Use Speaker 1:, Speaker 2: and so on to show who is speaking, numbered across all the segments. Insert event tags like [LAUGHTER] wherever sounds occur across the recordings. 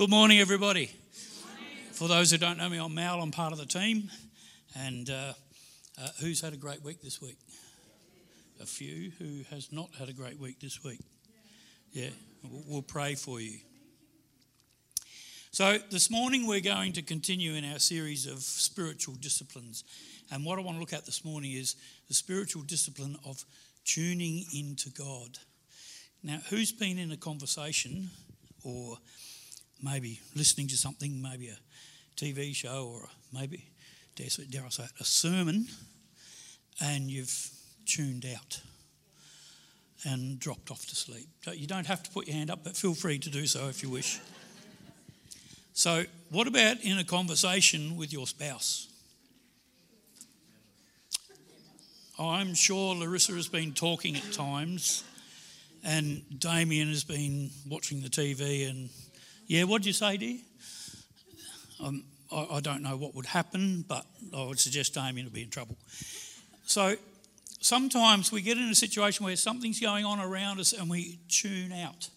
Speaker 1: Good morning, everybody. For those who don't know me, I'm Mal. I'm part of the team. And uh, uh, who's had a great week this week? A few. Who has not had a great week this week? Yeah, we'll, we'll pray for you. So, this morning we're going to continue in our series of spiritual disciplines. And what I want to look at this morning is the spiritual discipline of tuning into God. Now, who's been in a conversation or maybe listening to something, maybe a TV show or maybe, dare, dare I say it, a sermon, and you've tuned out and dropped off to sleep? You don't have to put your hand up, but feel free to do so if you wish. So, what about in a conversation with your spouse? I'm sure Larissa has been talking at times, and Damien has been watching the TV. And yeah, what'd you say, dear? Um, I, I don't know what would happen, but I would suggest Damien would be in trouble. So sometimes we get in a situation where something's going on around us and we tune out.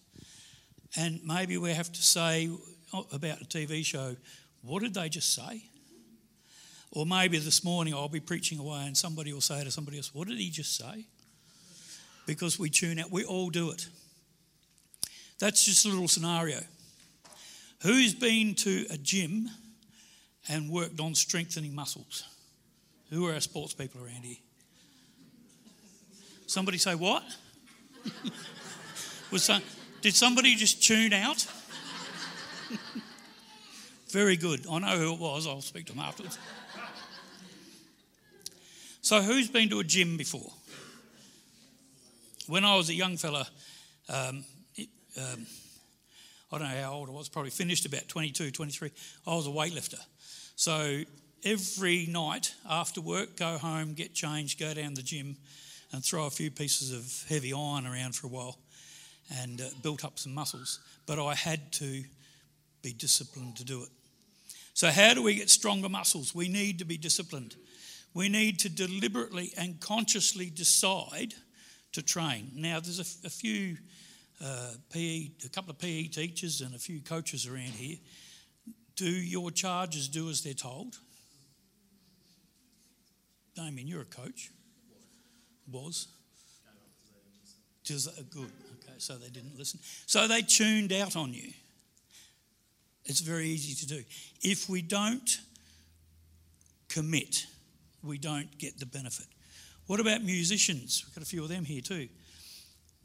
Speaker 1: And maybe we have to say oh, about a TV show, what did they just say? Or maybe this morning I'll be preaching away and somebody will say to somebody else, What did he just say? Because we tune out. We all do it. That's just a little scenario. Who's been to a gym and worked on strengthening muscles? Who are our sports people around here? Somebody say what? Was some, did somebody just tune out? Very good. I know who it was. I'll speak to them afterwards. So, who's been to a gym before? When I was a young fella, um, it, um, I don't know how old I was, probably finished about 22, 23. I was a weightlifter. So, every night after work, go home, get changed, go down the gym, and throw a few pieces of heavy iron around for a while and uh, built up some muscles. But I had to be disciplined to do it. So, how do we get stronger muscles? We need to be disciplined we need to deliberately and consciously decide to train. Now, there's a, a few uh, PE, a couple of PE teachers and a few coaches around here. Do your charges do as they're told? Damien, you're a coach. Was. Does good. Okay, so they didn't listen. So they tuned out on you. It's very easy to do. If we don't commit, we don't get the benefit. What about musicians? We've got a few of them here too.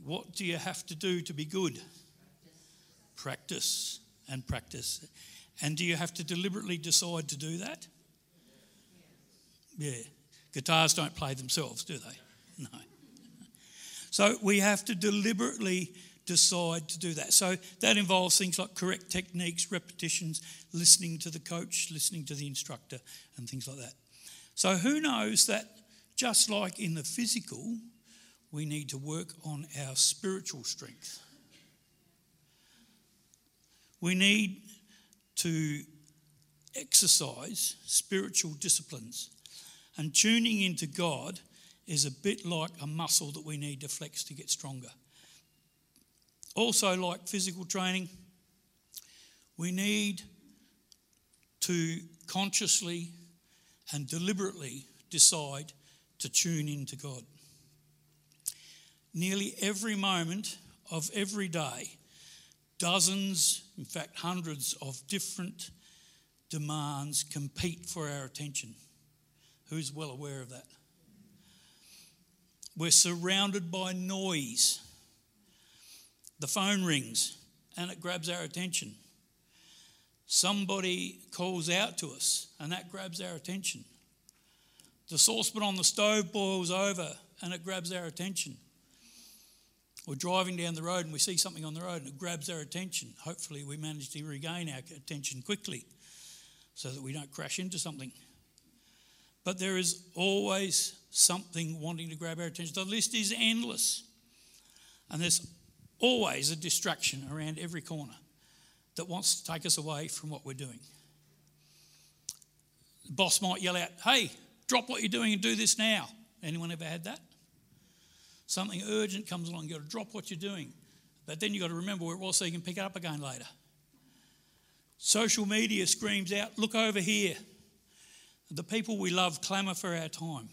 Speaker 1: What do you have to do to be good? Practice, and practice. And do you have to deliberately decide to do that? Yeah. Guitars don't play themselves, do they? [LAUGHS] No. So we have to deliberately decide to do that. So that involves things like correct techniques, repetitions, listening to the coach, listening to the instructor, and things like that. So, who knows that just like in the physical, we need to work on our spiritual strength? We need to exercise spiritual disciplines. And tuning into God is a bit like a muscle that we need to flex to get stronger. Also, like physical training, we need to consciously and deliberately decide to tune into God. Nearly every moment of every day, dozens, in fact, hundreds of different demands compete for our attention. Who's well aware of that? We're surrounded by noise. The phone rings and it grabs our attention. Somebody calls out to us, and that grabs our attention. The saucepan on the stove boils over, and it grabs our attention. We're driving down the road and we see something on the road and it grabs our attention. Hopefully, we manage to regain our attention quickly so that we don't crash into something. But there is always something wanting to grab our attention. The list is endless. And there's always a distraction around every corner that wants to take us away from what we're doing. The boss might yell out, Hey, drop what you're doing and do this now. Anyone ever had that? Something urgent comes along, you've got to drop what you're doing. But then you've got to remember where it was so you can pick it up again later. Social media screams out, look over here. The people we love clamour for our time.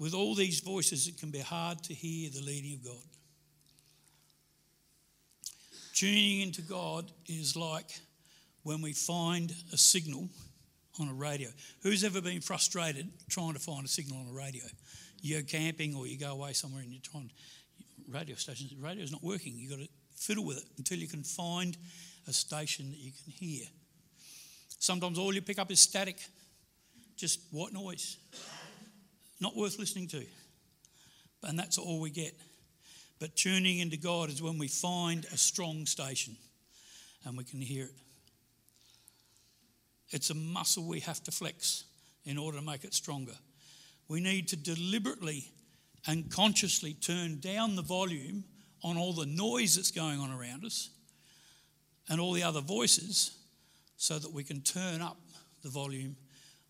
Speaker 1: With all these voices, it can be hard to hear the leading of God. Tuning into God is like when we find a signal on a radio. Who's ever been frustrated trying to find a signal on a radio? You go camping or you go away somewhere and you're trying radio stations. Radio's not working. You've got to fiddle with it until you can find a station that you can hear. Sometimes all you pick up is static, just white noise, not worth listening to. And that's all we get. But tuning into God is when we find a strong station and we can hear it. It's a muscle we have to flex in order to make it stronger. We need to deliberately and consciously turn down the volume on all the noise that's going on around us and all the other voices so that we can turn up the volume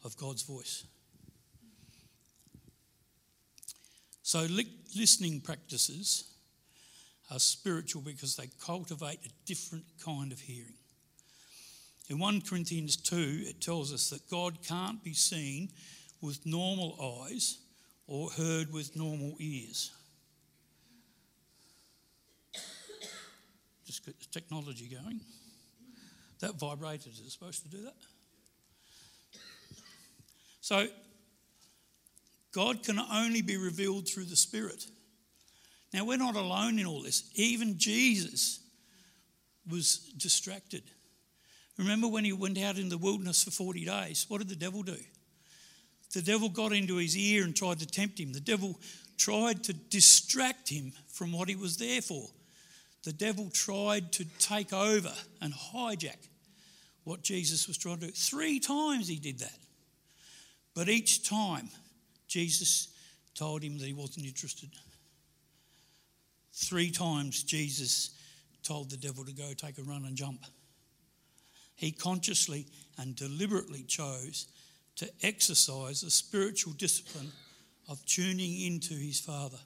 Speaker 1: of God's voice. So, li- listening practices are spiritual because they cultivate a different kind of hearing. In 1 Corinthians 2, it tells us that God can't be seen with normal eyes or heard with normal ears. Just get the technology going. That vibrated, is supposed to do that. So, God can only be revealed through the Spirit. Now, we're not alone in all this. Even Jesus was distracted. Remember when he went out in the wilderness for 40 days? What did the devil do? The devil got into his ear and tried to tempt him. The devil tried to distract him from what he was there for. The devil tried to take over and hijack what Jesus was trying to do. Three times he did that. But each time, Jesus told him that he wasn't interested. Three times, Jesus told the devil to go take a run and jump. He consciously and deliberately chose to exercise the spiritual discipline of tuning into his Father.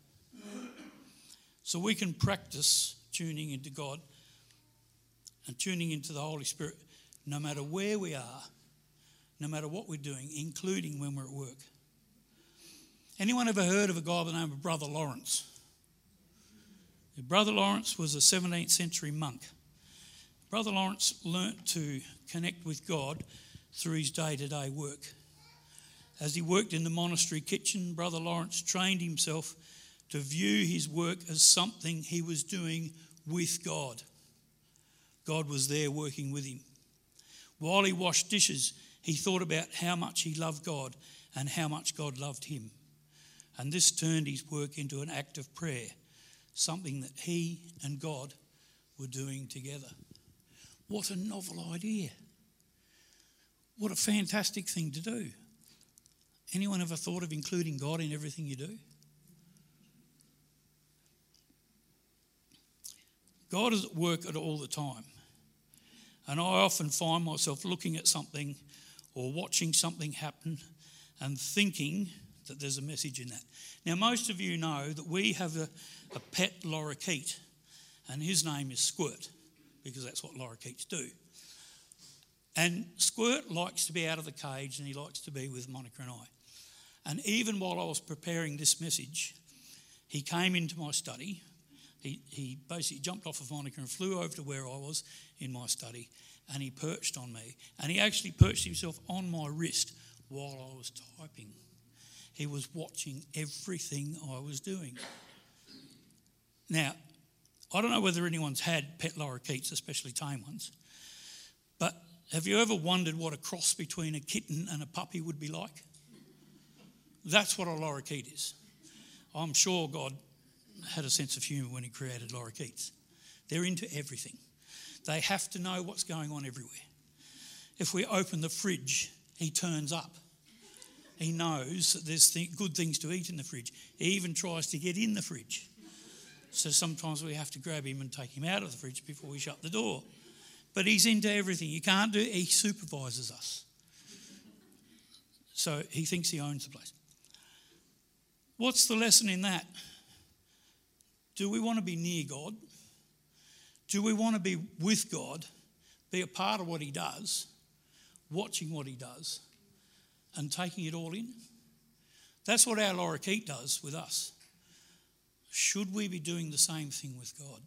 Speaker 1: So we can practice tuning into God and tuning into the Holy Spirit no matter where we are, no matter what we're doing, including when we're at work. Anyone ever heard of a guy by the name of Brother Lawrence? Brother Lawrence was a 17th century monk. Brother Lawrence learnt to connect with God through his day to day work. As he worked in the monastery kitchen, Brother Lawrence trained himself to view his work as something he was doing with God. God was there working with him. While he washed dishes, he thought about how much he loved God and how much God loved him. And this turned his work into an act of prayer, something that he and God were doing together. What a novel idea! What a fantastic thing to do. Anyone ever thought of including God in everything you do? God is at work at all the time. And I often find myself looking at something or watching something happen and thinking that there's a message in that. Now, most of you know that we have a, a pet lorikeet, and his name is Squirt, because that's what lorikeets do. And Squirt likes to be out of the cage and he likes to be with Monica and I. And even while I was preparing this message, he came into my study. He, he basically jumped off of Monica and flew over to where I was in my study and he perched on me. And he actually perched himself on my wrist while I was typing. He was watching everything I was doing. Now, I don't know whether anyone's had pet lorikeets, especially tame ones, but have you ever wondered what a cross between a kitten and a puppy would be like? That's what a lorikeet is. I'm sure God had a sense of humour when He created lorikeets. They're into everything. They have to know what's going on everywhere. If we open the fridge, he turns up. He knows that there's th- good things to eat in the fridge. He even tries to get in the fridge. So sometimes we have to grab him and take him out of the fridge before we shut the door. But he's into everything. You can't do he supervises us. So he thinks he owns the place. What's the lesson in that? Do we want to be near God? Do we want to be with God? be a part of what He does, watching what He does, and taking it all in. That's what our lorikeet does with us. Should we be doing the same thing with God?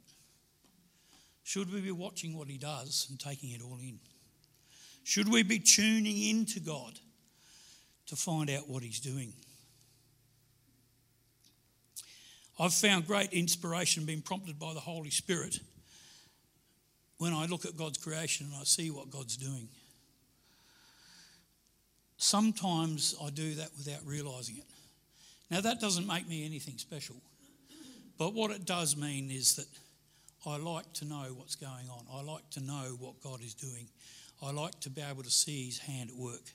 Speaker 1: Should we be watching what He does and taking it all in? Should we be tuning into God to find out what He's doing? I've found great inspiration being prompted by the Holy Spirit when I look at God's creation and I see what God's doing. Sometimes I do that without realizing it. Now, that doesn't make me anything special, but what it does mean is that I like to know what's going on. I like to know what God is doing. I like to be able to see His hand at work.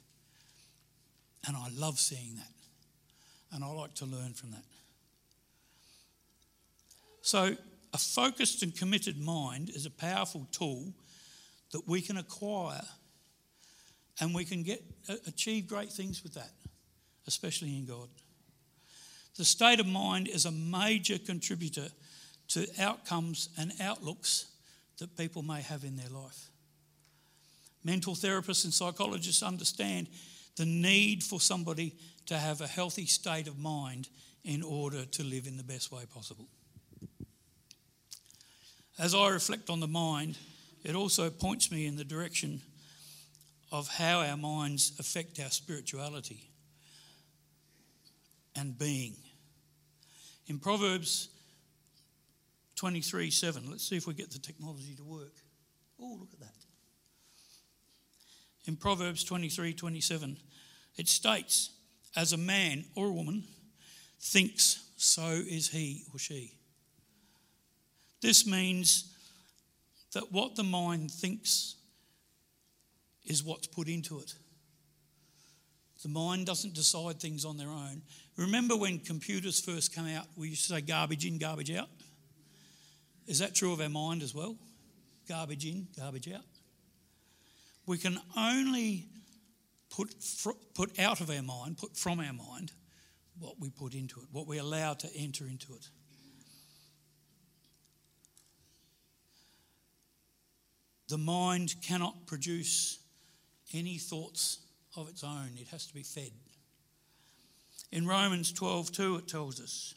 Speaker 1: And I love seeing that. And I like to learn from that. So, a focused and committed mind is a powerful tool that we can acquire and we can get uh, achieve great things with that, especially in God. The state of mind is a major contributor to outcomes and outlooks that people may have in their life. Mental therapists and psychologists understand the need for somebody to have a healthy state of mind in order to live in the best way possible. As I reflect on the mind, it also points me in the direction of how our minds affect our spirituality and being. In Proverbs 23 7, let's see if we get the technology to work. Oh, look at that. In Proverbs 23 27, it states, As a man or a woman thinks, so is he or she. This means that what the mind thinks is what's put into it. The mind doesn't decide things on their own. Remember when computers first came out, we used to say garbage in, garbage out? Is that true of our mind as well? Garbage in, garbage out? We can only put, put out of our mind, put from our mind, what we put into it, what we allow to enter into it. The mind cannot produce any thoughts of its own, it has to be fed. In Romans 12 2, it tells us.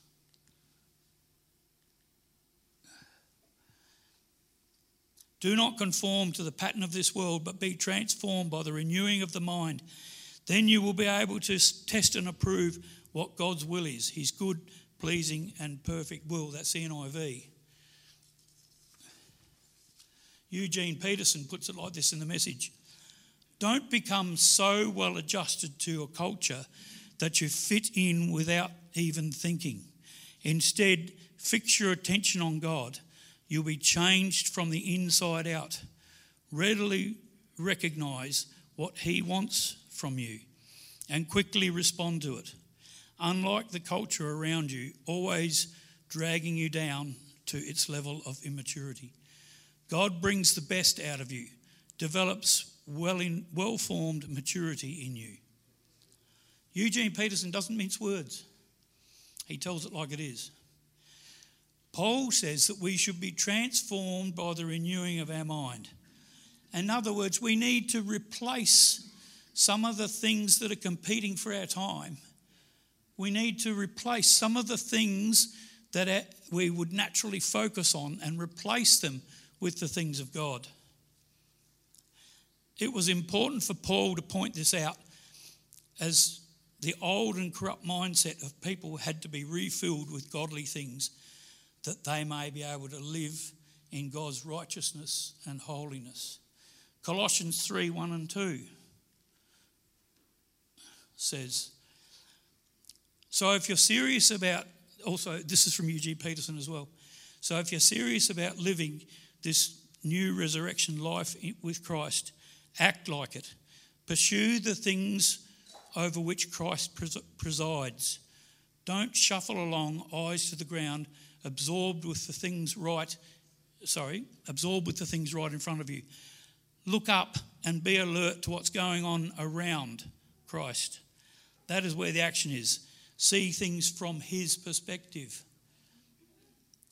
Speaker 1: Do not conform to the pattern of this world, but be transformed by the renewing of the mind. Then you will be able to test and approve what God's will is, his good, pleasing, and perfect will. That's the NIV. Eugene Peterson puts it like this in the message Don't become so well adjusted to a culture that you fit in without even thinking. Instead, fix your attention on God. You'll be changed from the inside out. Readily recognize what He wants from you and quickly respond to it. Unlike the culture around you, always dragging you down to its level of immaturity. God brings the best out of you, develops well, in, well formed maturity in you. Eugene Peterson doesn't mince words, he tells it like it is. Paul says that we should be transformed by the renewing of our mind. In other words, we need to replace some of the things that are competing for our time. We need to replace some of the things that we would naturally focus on and replace them with the things of God. It was important for Paul to point this out as the old and corrupt mindset of people had to be refilled with godly things that they may be able to live in God's righteousness and holiness. Colossians 3 1 and 2 says, So if you're serious about, also, this is from Eugene Peterson as well. So if you're serious about living this new resurrection life with Christ, act like it. Pursue the things over which Christ presides. Don't shuffle along, eyes to the ground, absorbed with the things right, sorry, absorbed with the things right in front of you. Look up and be alert to what's going on around Christ. That is where the action is. See things from His perspective.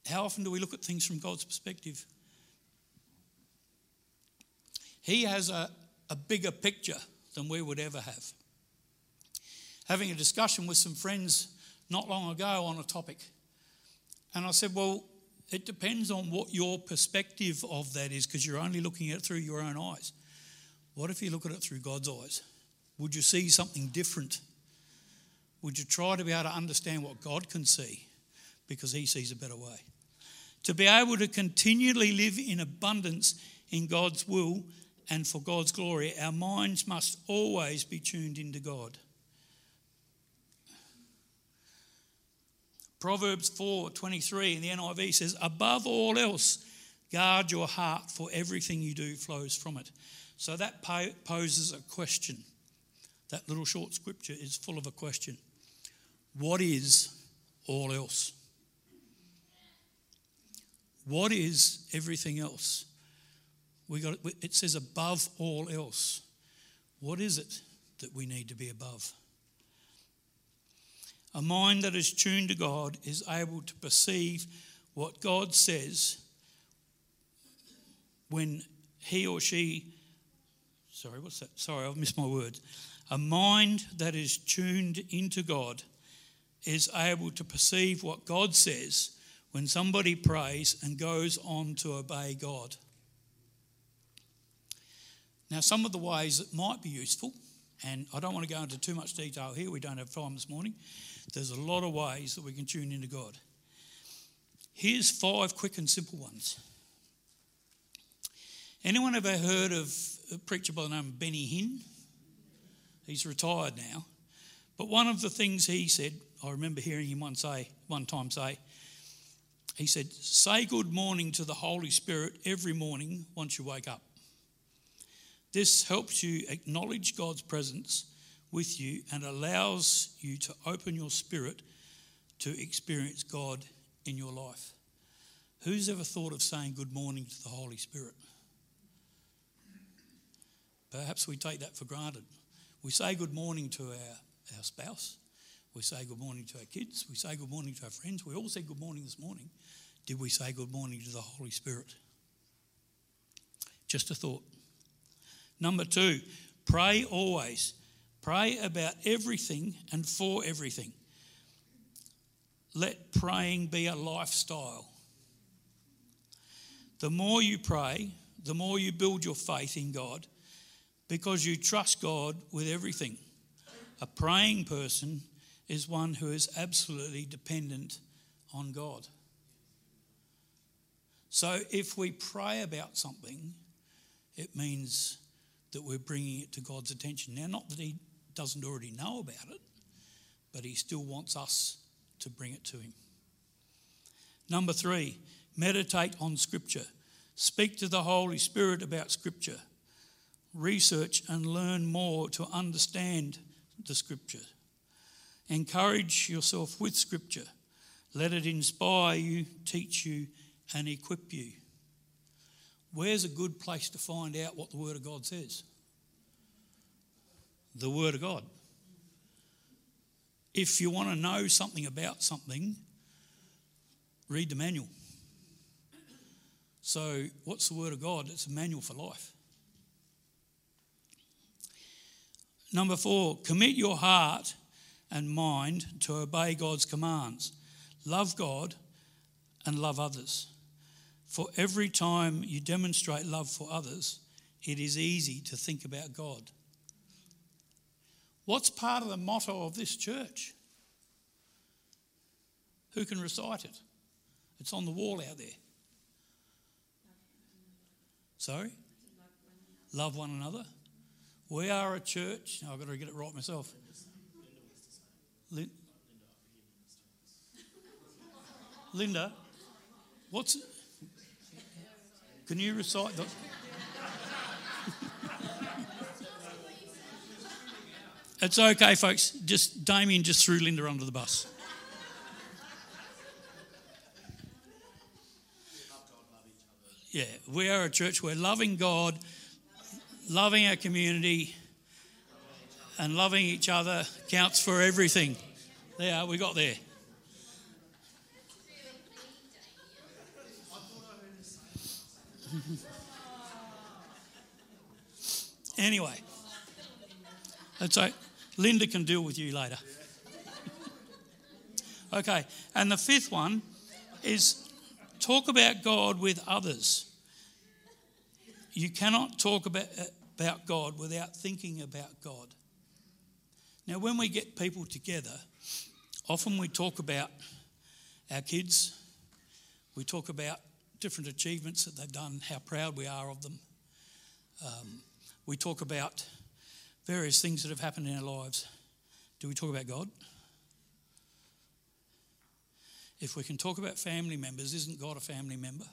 Speaker 1: How often do we look at things from God's perspective? He has a, a bigger picture than we would ever have. Having a discussion with some friends not long ago on a topic. And I said, Well, it depends on what your perspective of that is because you're only looking at it through your own eyes. What if you look at it through God's eyes? Would you see something different? Would you try to be able to understand what God can see because He sees a better way? To be able to continually live in abundance in God's will and for God's glory, our minds must always be tuned into God. Proverbs 4:23 in the NIV says, "Above all else, guard your heart, for everything you do flows from it." So that poses a question. That little short scripture is full of a question. What is all else? What is everything else? We got it says above all else. What is it that we need to be above? A mind that is tuned to God is able to perceive what God says when he or she, sorry, what's that? Sorry, I've missed my words. A mind that is tuned into God is able to perceive what God says when somebody prays and goes on to obey God. Now, some of the ways that might be useful, and I don't want to go into too much detail here, we don't have time this morning. There's a lot of ways that we can tune into God. Here's five quick and simple ones. Anyone ever heard of a preacher by the name of Benny Hinn? He's retired now. But one of the things he said, I remember hearing him one say, one time say, he said, Say good morning to the Holy Spirit every morning once you wake up. This helps you acknowledge God's presence with you and allows you to open your spirit to experience God in your life. Who's ever thought of saying good morning to the Holy Spirit? Perhaps we take that for granted. We say good morning to our, our spouse. We say good morning to our kids. We say good morning to our friends. We all said good morning this morning. Did we say good morning to the Holy Spirit? Just a thought. Number two, pray always. Pray about everything and for everything. Let praying be a lifestyle. The more you pray, the more you build your faith in God because you trust God with everything. A praying person is one who is absolutely dependent on God. So if we pray about something, it means that we're bringing it to God's attention. Now, not that He doesn't already know about it, but he still wants us to bring it to him. Number three, meditate on Scripture. Speak to the Holy Spirit about Scripture. Research and learn more to understand the Scripture. Encourage yourself with Scripture. Let it inspire you, teach you, and equip you. Where's a good place to find out what the Word of God says? the Word of God. If you want to know something about something, read the manual. So, what's the Word of God? It's a manual for life. Number four, commit your heart and mind to obey God's commands. Love God and love others. For every time you demonstrate love for others, it is easy to think about God. What's part of the motto of this church? Who can recite it? It's on the wall out there. Sorry? Love one another. We are a church. I've got to get it right myself. Linda, what's. Can you recite the. It's okay, folks. Just Damien just threw Linda under the bus. Yeah, we are a church. We're loving God, loving our community, and loving each other counts for everything. There, we got there. [LAUGHS] Anyway, that's right. Linda can deal with you later. [LAUGHS] okay, and the fifth one is talk about God with others. You cannot talk about, about God without thinking about God. Now, when we get people together, often we talk about our kids, we talk about different achievements that they've done, how proud we are of them. Um, we talk about various things that have happened in our lives. Do we talk about God? If we can talk about family members, isn't God a family member?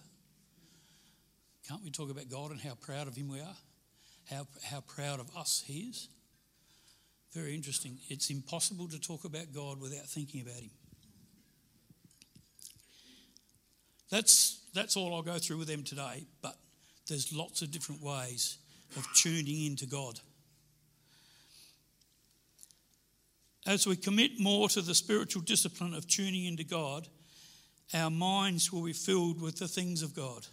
Speaker 1: Can't we talk about God and how proud of Him we are? How, how proud of us He is? Very interesting. It's impossible to talk about God without thinking about Him. That's, that's all I'll go through with them today, but there's lots of different ways of tuning into God. As we commit more to the spiritual discipline of tuning into God, our minds will be filled with the things of God.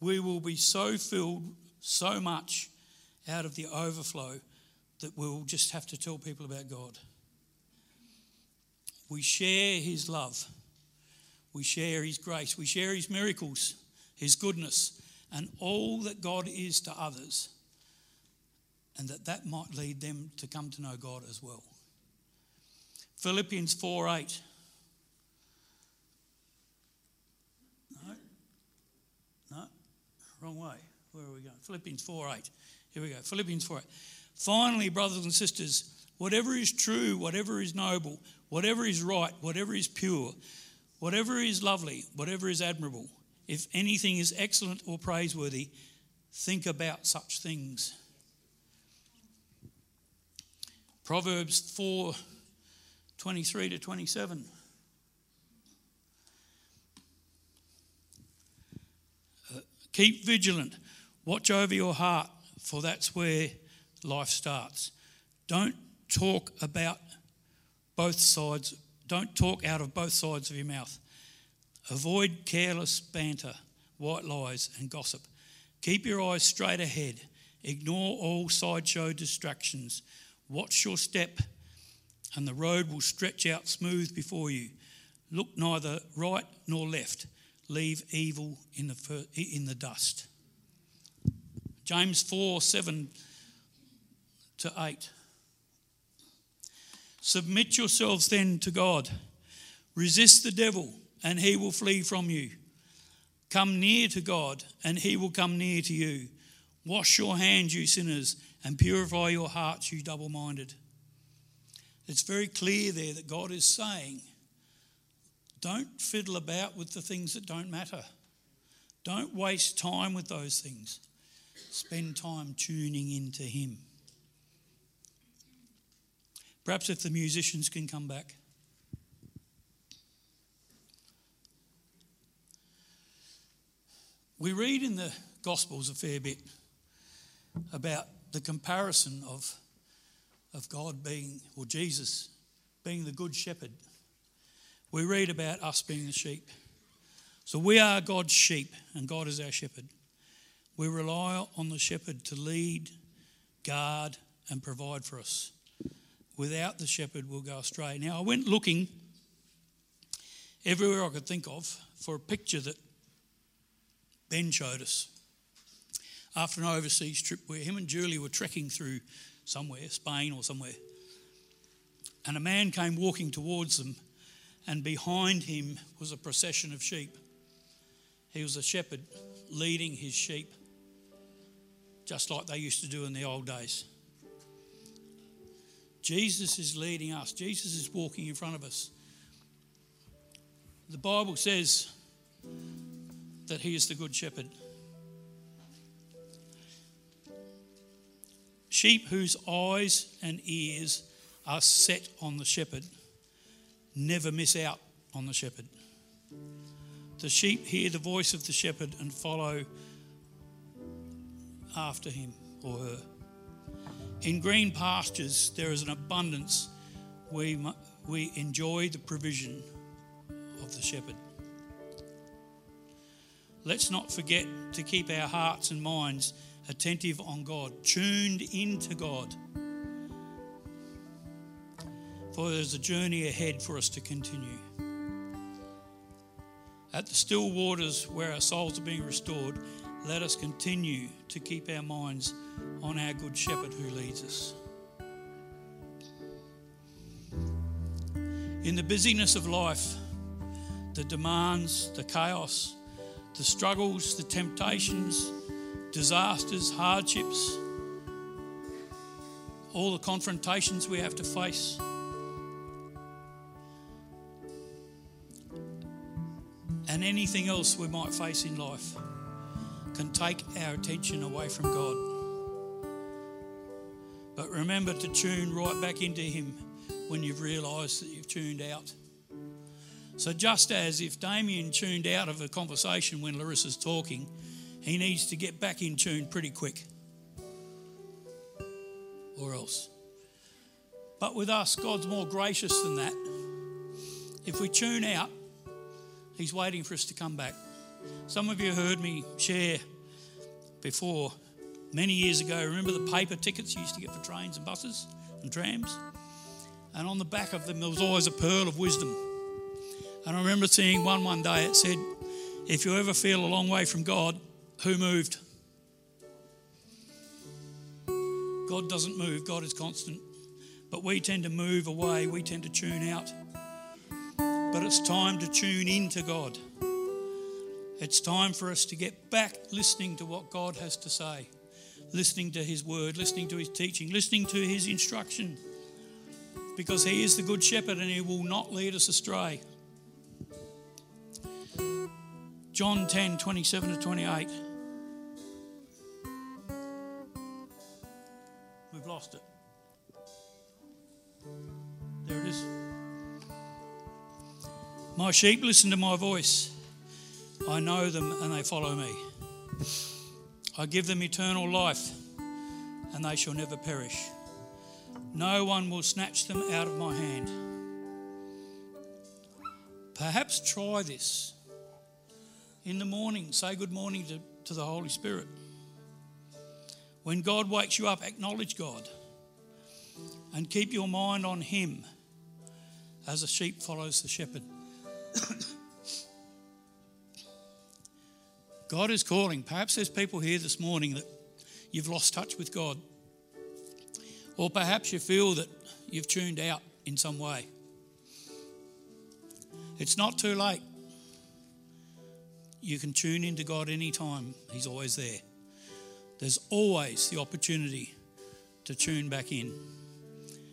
Speaker 1: We will be so filled so much out of the overflow that we'll just have to tell people about God. We share His love, we share His grace, we share His miracles, His goodness, and all that God is to others, and that that might lead them to come to know God as well. Philippians 4 8. No, no, wrong way. Where are we going? Philippians 4 8. Here we go. Philippians 4 8. Finally, brothers and sisters, whatever is true, whatever is noble, whatever is right, whatever is pure, whatever is lovely, whatever is admirable, if anything is excellent or praiseworthy, think about such things. Proverbs 4 23 to 27. Uh, keep vigilant, watch over your heart, for that's where life starts. Don't talk about both sides, don't talk out of both sides of your mouth. Avoid careless banter, white lies, and gossip. Keep your eyes straight ahead. Ignore all sideshow distractions. Watch your step, and the road will stretch out smooth before you. Look neither right nor left. Leave evil in the, in the dust. James 4 7 to 8. Submit yourselves then to God. Resist the devil, and he will flee from you. Come near to God, and he will come near to you. Wash your hands, you sinners, and purify your hearts, you double minded. It's very clear there that God is saying, don't fiddle about with the things that don't matter. Don't waste time with those things. Spend time tuning into Him. Perhaps if the musicians can come back. We read in the Gospels a fair bit about the comparison of, of God being, or Jesus being the good shepherd. We read about us being the sheep. So we are God's sheep, and God is our shepherd. We rely on the shepherd to lead, guard, and provide for us without the shepherd will go astray. Now, I went looking everywhere I could think of for a picture that Ben showed us after an overseas trip where him and Julie were trekking through somewhere, Spain or somewhere. And a man came walking towards them, and behind him was a procession of sheep. He was a shepherd leading his sheep, just like they used to do in the old days. Jesus is leading us, Jesus is walking in front of us. The Bible says that He is the Good Shepherd. Sheep whose eyes and ears are set on the shepherd never miss out on the shepherd. The sheep hear the voice of the shepherd and follow after him or her. In green pastures, there is an abundance. We, we enjoy the provision of the shepherd. Let's not forget to keep our hearts and minds attentive on God, tuned into God. For there's a journey ahead for us to continue. At the still waters where our souls are being restored, let us continue to keep our minds on our good shepherd who leads us. In the busyness of life, the demands, the chaos, the struggles, the temptations, disasters, hardships, all the confrontations we have to face. And anything else we might face in life can take our attention away from God. But remember to tune right back into Him when you've realised that you've tuned out. So, just as if Damien tuned out of a conversation when Larissa's talking, he needs to get back in tune pretty quick. Or else. But with us, God's more gracious than that. If we tune out, He's waiting for us to come back. Some of you heard me share before many years ago. Remember the paper tickets you used to get for trains and buses and trams? And on the back of them, there was always a pearl of wisdom. And I remember seeing one one day, it said, If you ever feel a long way from God, who moved? God doesn't move, God is constant. But we tend to move away, we tend to tune out. But it's time to tune into God. It's time for us to get back listening to what God has to say, listening to His word, listening to His teaching, listening to His instruction. Because He is the Good Shepherd and He will not lead us astray. John 10 27 to 28. We've lost it. There it is. My sheep listen to my voice. I know them and they follow me. I give them eternal life and they shall never perish. No one will snatch them out of my hand. Perhaps try this in the morning, say good morning to, to the Holy Spirit. When God wakes you up, acknowledge God and keep your mind on Him as a sheep follows the shepherd. God is calling. Perhaps there's people here this morning that you've lost touch with God. Or perhaps you feel that you've tuned out in some way. It's not too late. You can tune into God anytime, He's always there. There's always the opportunity to tune back in.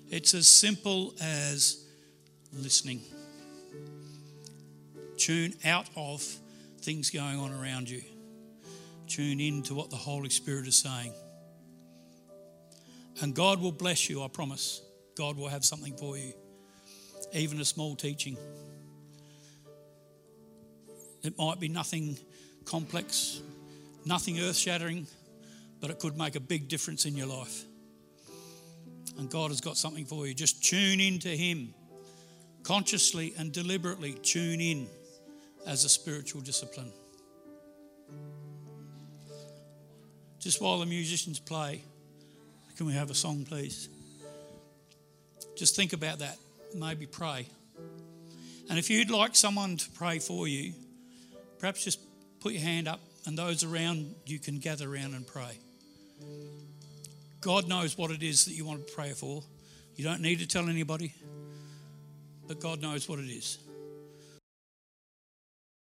Speaker 1: It's as simple as listening. Tune out of things going on around you. Tune in to what the Holy Spirit is saying. And God will bless you, I promise. God will have something for you, even a small teaching. It might be nothing complex, nothing earth shattering, but it could make a big difference in your life. And God has got something for you. Just tune in to Him. Consciously and deliberately tune in as a spiritual discipline. Just while the musicians play, can we have a song, please? Just think about that. Maybe pray. And if you'd like someone to pray for you, perhaps just put your hand up and those around you can gather around and pray. God knows what it is that you want to pray for. You don't need to tell anybody, but God knows what it is.